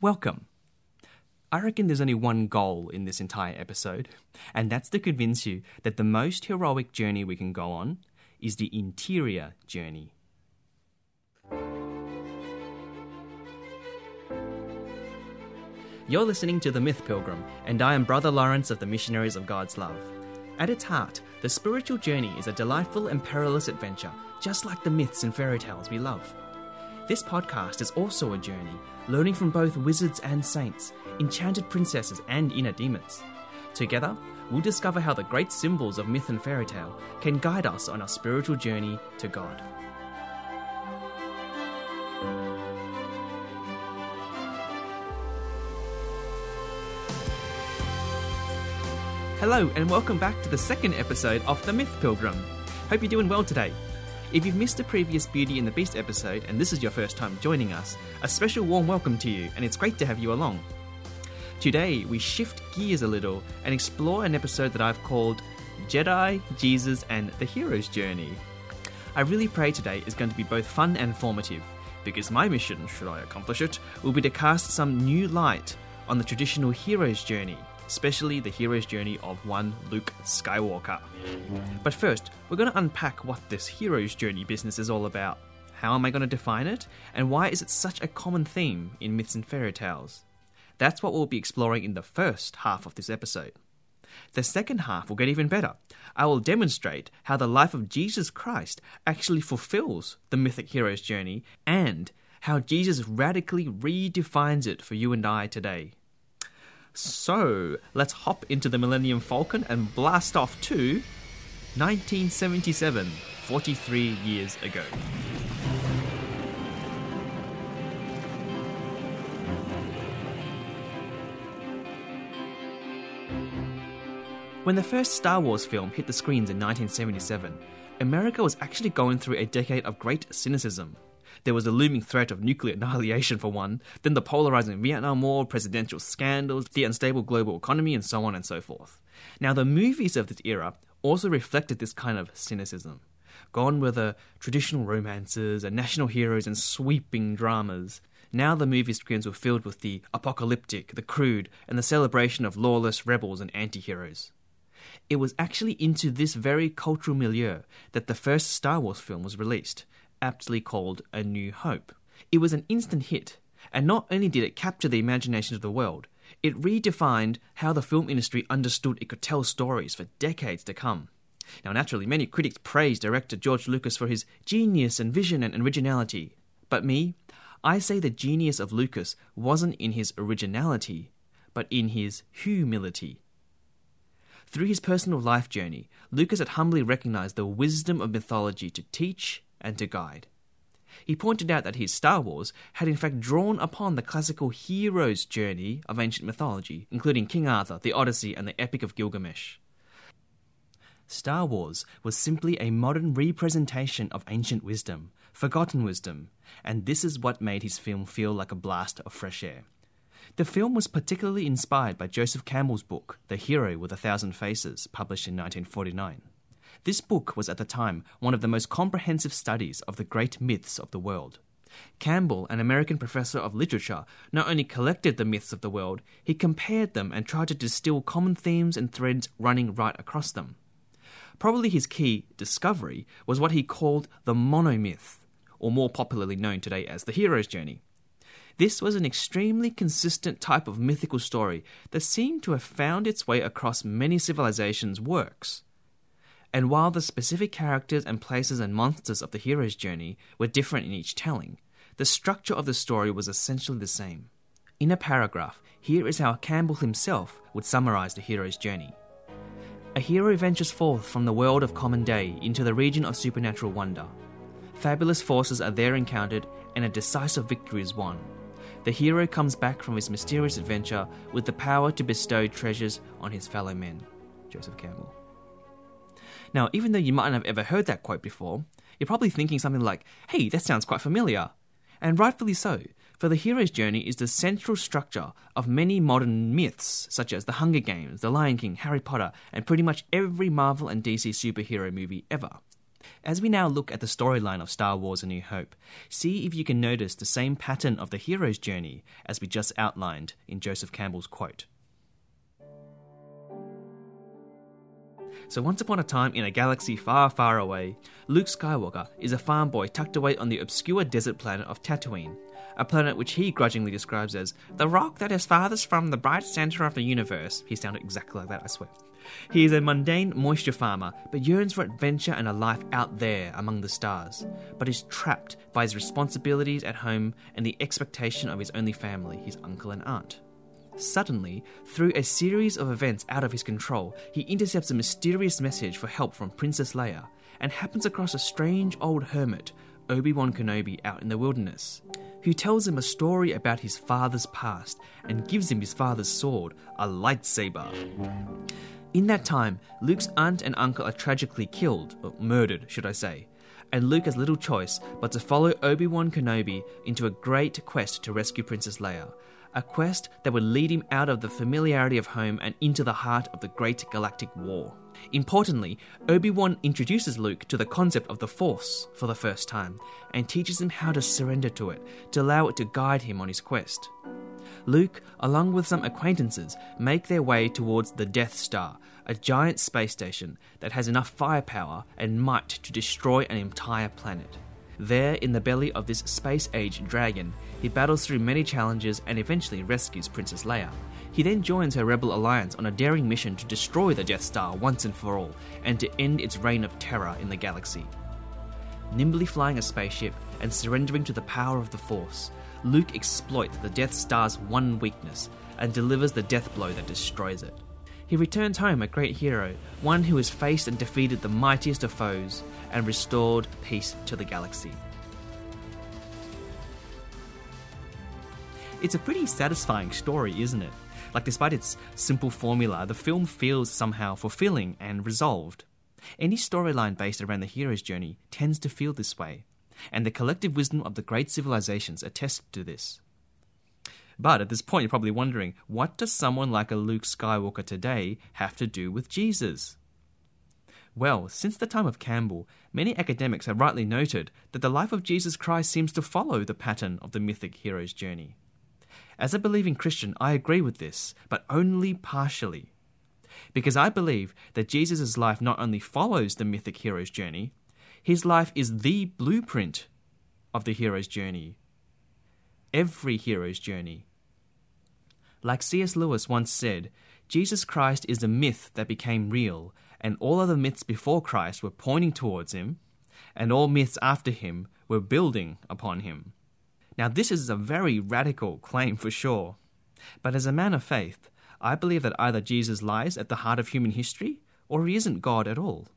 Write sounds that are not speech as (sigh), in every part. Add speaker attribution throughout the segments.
Speaker 1: Welcome. I reckon there's only one goal in this entire episode, and that's to convince you that the most heroic journey we can go on is the interior journey. You're listening to The Myth Pilgrim, and I am Brother Lawrence of the Missionaries of God's Love. At its heart, the spiritual journey is a delightful and perilous adventure, just like the myths and fairy tales we love. This podcast is also a journey, learning from both wizards and saints, enchanted princesses and inner demons. Together, we'll discover how the great symbols of myth and fairy tale can guide us on our spiritual journey to God. Hello, and welcome back to the second episode of The Myth Pilgrim. Hope you're doing well today. If you've missed the previous Beauty and the Beast episode and this is your first time joining us, a special warm welcome to you, and it's great to have you along. Today, we shift gears a little and explore an episode that I've called Jedi, Jesus, and the Hero's Journey. I really pray today is going to be both fun and formative, because my mission, should I accomplish it, will be to cast some new light on the traditional hero's journey especially the hero's journey of one Luke Skywalker. But first, we're going to unpack what this hero's journey business is all about. How am I going to define it? And why is it such a common theme in myths and fairy tales? That's what we'll be exploring in the first half of this episode. The second half will get even better. I will demonstrate how the life of Jesus Christ actually fulfills the mythic hero's journey and how Jesus radically redefines it for you and I today. So, let's hop into the Millennium Falcon and blast off to 1977, 43 years ago. When the first Star Wars film hit the screens in 1977, America was actually going through a decade of great cynicism. There was a looming threat of nuclear (laughs) annihilation, for one, then the polarizing Vietnam War, presidential scandals, the unstable global economy, and so on and so forth. Now, the movies of this era also reflected this kind of cynicism. Gone were the traditional romances and national heroes and sweeping dramas. Now the movie screens were filled with the apocalyptic, the crude, and the celebration of lawless rebels and anti heroes. It was actually into this very cultural milieu that the first Star Wars film was released, aptly called A New Hope. It was an instant hit, and not only did it capture the imagination of the world, it redefined how the film industry understood it could tell stories for decades to come. Now, naturally, many critics praised director George Lucas for his genius and vision and originality. But me, I say the genius of Lucas wasn't in his originality, but in his humility. Through his personal life journey, Lucas had humbly recognized the wisdom of mythology to teach and to guide. He pointed out that his Star Wars had in fact drawn upon the classical hero's journey of ancient mythology, including King Arthur, the Odyssey, and the Epic of Gilgamesh. Star Wars was simply a modern representation of ancient wisdom, forgotten wisdom, and this is what made his film feel like a blast of fresh air. The film was particularly inspired by Joseph Campbell's book, The Hero with a Thousand Faces, published in 1949. This book was at the time one of the most comprehensive studies of the great myths of the world. Campbell, an American professor of literature, not only collected the myths of the world, he compared them and tried to distill common themes and threads running right across them. Probably his key discovery was what he called the monomyth, or more popularly known today as the hero's journey. This was an extremely consistent type of mythical story that seemed to have found its way across many civilizations' works. And while the specific characters and places and monsters of the hero's journey were different in each telling, the structure of the story was essentially the same. In a paragraph, here is how Campbell himself would summarize the hero's journey. A hero ventures forth from the world of common day into the region of supernatural wonder. Fabulous forces are there encountered, and a decisive victory is won. The hero comes back from his mysterious adventure with the power to bestow treasures on his fellow men. Joseph Campbell. Now, even though you might not have ever heard that quote before, you're probably thinking something like, hey, that sounds quite familiar. And rightfully so, for the hero's journey is the central structure of many modern myths, such as The Hunger Games, The Lion King, Harry Potter, and pretty much every Marvel and DC superhero movie ever. as we now look at the storyline of Star Wars A New Hope, see if you can notice the same pattern of the hero's journey as we just outlined in Joseph Campbell's quote. So, once upon a time in a galaxy far, far away, Luke Skywalker is a farm boy tucked away on the obscure desert planet of Tatooine, a planet which he grudgingly describes as the rock that is farthest from the bright center of the universe. He sounded exactly like that, I swear. He is a mundane moisture farmer, but yearns for adventure and a life out there among the stars, but is trapped by his responsibilities at home and the expectation of his only family, his uncle and aunt. Suddenly, through a series of events out of his control, he intercepts a mysterious message for help from Princess Leia and happens across a strange old hermit, Obi Wan Kenobi, out in the wilderness, who tells him a story about his father's past and gives him his father's sword, a lightsaber. In that time, Luke's aunt and uncle are tragically killed, or murdered, should I say, and Luke has little choice but to follow Obi Wan Kenobi into a great quest to rescue Princess Leia, a quest that would lead him out of the familiarity of home and into the heart of the great galactic war. Importantly, Obi Wan introduces Luke to the concept of the Force for the first time and teaches him how to surrender to it, to allow it to guide him on his quest. Luke, along with some acquaintances, make their way towards the Death Star, a giant space station that has enough firepower and might to destroy an entire planet. There, in the belly of this space age dragon, he battles through many challenges and eventually rescues Princess Leia. He then joins her rebel alliance on a daring mission to destroy the Death Star once and for all, and to end its reign of terror in the galaxy. Nimbly flying a spaceship and surrendering to the power of the Force, Luke exploits the Death Star's one weakness and delivers the death blow that destroys it. He returns home a great hero, one who has faced and defeated the mightiest of foes and restored peace to the galaxy. It's a pretty satisfying story, isn't it? Like, despite its simple formula, the film feels somehow fulfilling and resolved. Any storyline based around the hero's journey tends to feel this way, and the collective wisdom of the great civilizations attests to this. But at this point, you're probably wondering what does someone like a Luke Skywalker today have to do with Jesus? Well, since the time of Campbell, many academics have rightly noted that the life of Jesus Christ seems to follow the pattern of the mythic hero's journey. As a believing Christian, I agree with this, but only partially. Because I believe that Jesus' life not only follows the mythic hero's journey, his life is the blueprint of the hero's journey. Every hero's journey. Like C.S. Lewis once said, Jesus Christ is a myth that became real, and all other myths before Christ were pointing towards him, and all myths after him were building upon him. Now, this is a very radical claim for sure, but as a man of faith, I believe that either Jesus lies at the heart of human history or he isn't God at all.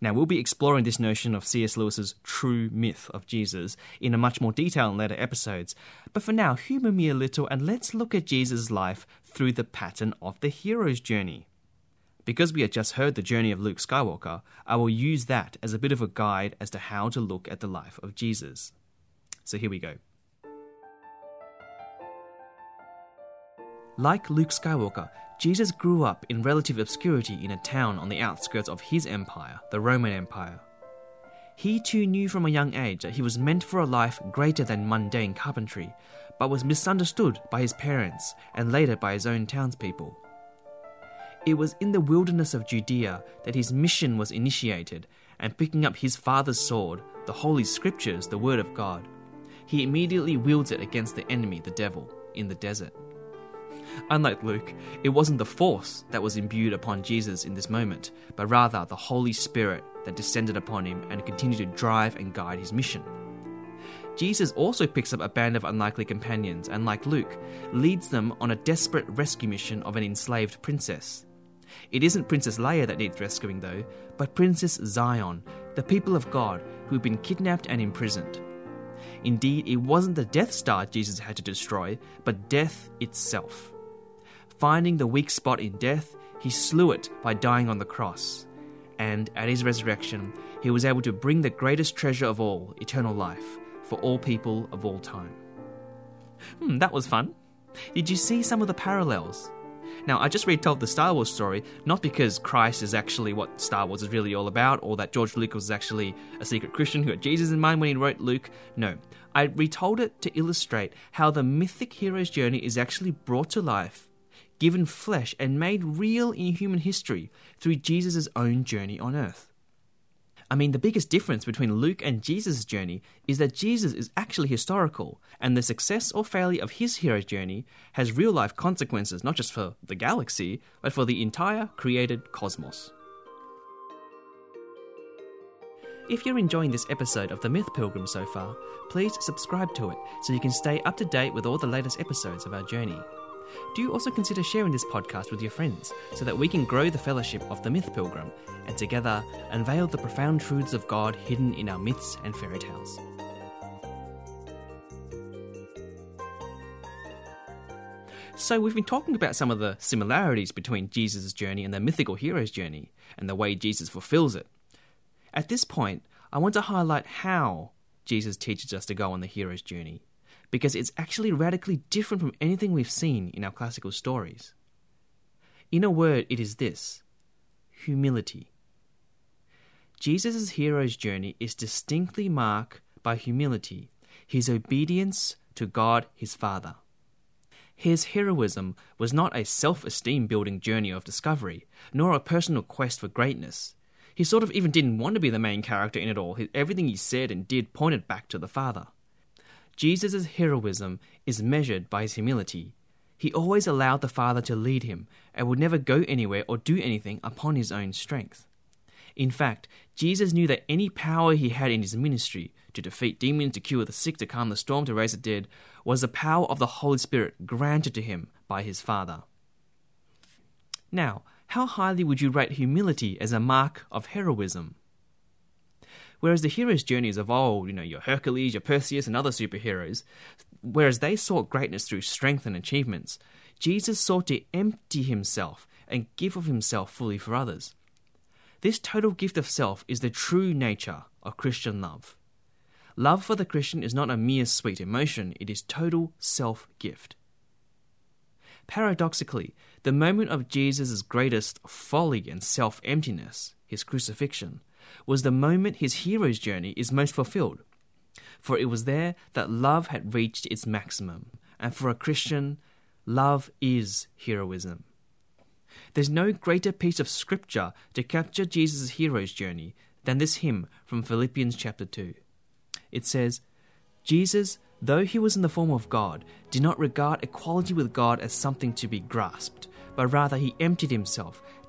Speaker 1: Now, we'll be exploring this notion of C.S. Lewis's true myth of Jesus in a much more detail in later episodes, but for now, humour me a little and let's look at Jesus' life through the pattern of the hero's journey. Because we had just heard the journey of Luke Skywalker, I will use that as a bit of a guide as to how to look at the life of Jesus. So here we go. Like Luke Skywalker, Jesus grew up in relative obscurity in a town on the outskirts of his empire, the Roman Empire. He too knew from a young age that he was meant for a life greater than mundane carpentry, but was misunderstood by his parents and later by his own townspeople. It was in the wilderness of Judea that his mission was initiated, and picking up his father's sword, the Holy Scriptures, the Word of God, he immediately wields it against the enemy, the devil, in the desert. Unlike Luke, it wasn't the Force that was imbued upon Jesus in this moment, but rather the Holy Spirit that descended upon him and continued to drive and guide his mission. Jesus also picks up a band of unlikely companions and, like Luke, leads them on a desperate rescue mission of an enslaved princess. It isn't Princess Leia that needs rescuing, though, but Princess Zion, the people of God who've been kidnapped and imprisoned. Indeed, it wasn't the Death Star Jesus had to destroy, but death itself. Finding the weak spot in death, he slew it by dying on the cross. And at his resurrection, he was able to bring the greatest treasure of all, eternal life, for all people of all time. Hmm, that was fun. Did you see some of the parallels? Now, I just retold the Star Wars story not because Christ is actually what Star Wars is really all about, or that George Lucas was actually a secret Christian who had Jesus in mind when he wrote Luke. No, I retold it to illustrate how the mythic hero's journey is actually brought to life, given flesh, and made real in human history through Jesus' own journey on earth. I mean, the biggest difference between Luke and Jesus' journey is that Jesus is actually historical, and the success or failure of his hero's journey has real life consequences not just for the galaxy, but for the entire created cosmos. If you're enjoying this episode of The Myth Pilgrim so far, please subscribe to it so you can stay up to date with all the latest episodes of our journey. Do you also consider sharing this podcast with your friends so that we can grow the fellowship of the Myth Pilgrim and together unveil the profound truths of God hidden in our myths and fairy tales. So, we've been talking about some of the similarities between Jesus' journey and the mythical hero's journey, and the way Jesus fulfills it. At this point, I want to highlight how Jesus teaches us to go on the hero's journey because it's actually radically different from anything we've seen in our classical stories. In a word, it is this humility. Jesus' hero's journey is distinctly marked by humility, his obedience to God his Father. His heroism was not a self esteem building journey of discovery, nor a personal quest for greatness. He sort of even didn't want to be the main character in it all. Everything he said and did pointed back to the Father. Jesus' heroism is measured by his humility. He always allowed the Father to lead him and would never go anywhere or do anything upon his own strength. In fact, Jesus knew that any power he had in his ministry to defeat demons, to cure the sick, to calm the storm, to raise the dead was the power of the Holy Spirit granted to him by his Father. Now, how highly would you rate humility as a mark of heroism? Whereas the hero's journeys of old, you know, your Hercules, your Perseus, and other superheroes, whereas they sought greatness through strength and achievements, Jesus sought to empty himself and give of himself fully for others. This total gift of self is the true nature of Christian love. Love for the Christian is not a mere sweet emotion, it is total self gift. Paradoxically, the moment of Jesus' greatest folly and self emptiness, his crucifixion, was the moment his hero's journey is most fulfilled. For it was there that love had reached its maximum, and for a Christian, love is heroism. There's no greater piece of scripture to capture Jesus' hero's journey than this hymn from Philippians chapter 2. It says, Jesus, though he was in the form of God, did not regard equality with God as something to be grasped, but rather he emptied himself,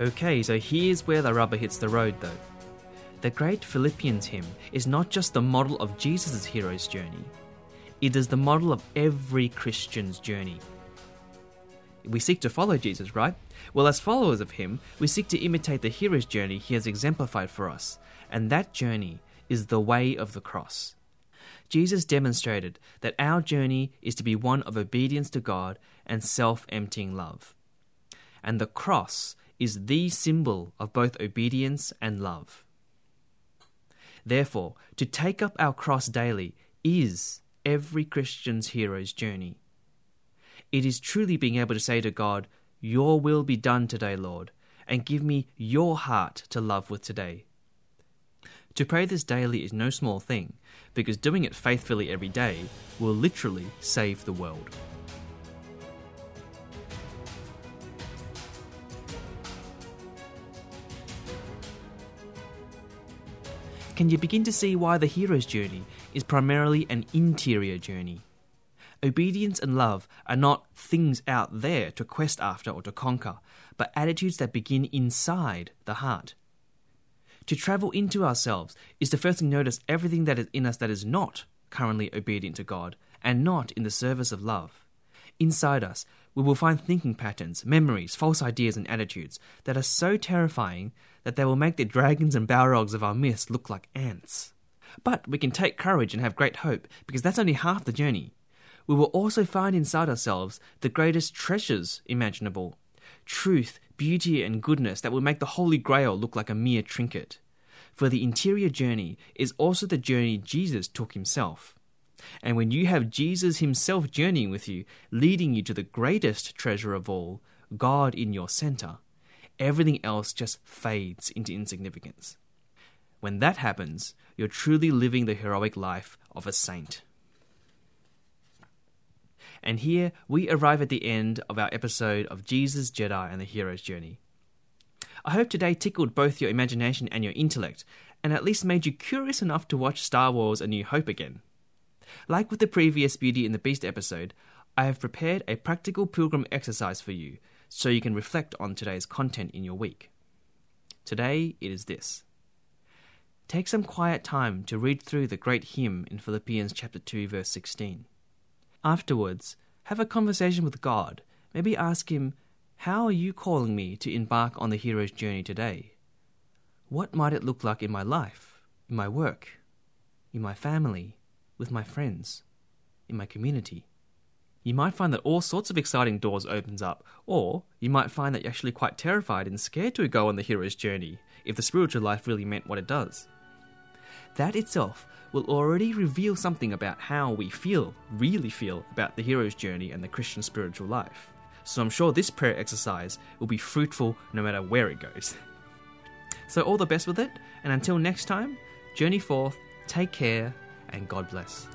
Speaker 1: Okay, so here's where the rubber hits the road though. The great Philippians hymn is not just the model of Jesus' hero's journey, it is the model of every Christian's journey. We seek to follow Jesus, right? Well, as followers of him, we seek to imitate the hero's journey he has exemplified for us, and that journey is the way of the cross. Jesus demonstrated that our journey is to be one of obedience to God and self emptying love. And the cross is the symbol of both obedience and love. Therefore, to take up our cross daily is every Christian's hero's journey. It is truly being able to say to God, Your will be done today, Lord, and give me your heart to love with today. To pray this daily is no small thing, because doing it faithfully every day will literally save the world. Can you begin to see why the hero's journey is primarily an interior journey? Obedience and love are not things out there to quest after or to conquer, but attitudes that begin inside the heart. To travel into ourselves is to firstly notice everything that is in us that is not currently obedient to God and not in the service of love. Inside us, we will find thinking patterns, memories, false ideas, and attitudes that are so terrifying that they will make the dragons and balrogs of our myths look like ants. But we can take courage and have great hope, because that's only half the journey. We will also find inside ourselves the greatest treasures imaginable truth, beauty, and goodness that will make the Holy Grail look like a mere trinket. For the interior journey is also the journey Jesus took himself. And when you have Jesus himself journeying with you, leading you to the greatest treasure of all, God in your center, everything else just fades into insignificance. When that happens, you're truly living the heroic life of a saint. And here we arrive at the end of our episode of Jesus, Jedi, and the Hero's Journey. I hope today tickled both your imagination and your intellect, and at least made you curious enough to watch Star Wars A New Hope again. Like with the previous Beauty and the Beast episode, I have prepared a practical pilgrim exercise for you so you can reflect on today's content in your week. Today it is this. Take some quiet time to read through the great hymn in Philippians chapter 2 verse 16. Afterwards, have a conversation with God. Maybe ask him, how are you calling me to embark on the hero's journey today? What might it look like in my life, in my work, in my family, with my friends, in my community? You might find that all sorts of exciting doors opens up, or you might find that you're actually quite terrified and scared to go on the hero's journey if the spiritual life really meant what it does that itself will already reveal something about how we feel, really feel, about the hero's journey and the Christian spiritual life. So I'm sure this prayer exercise will be fruitful no matter where it goes. So, all the best with it, and until next time, journey forth, take care, and God bless.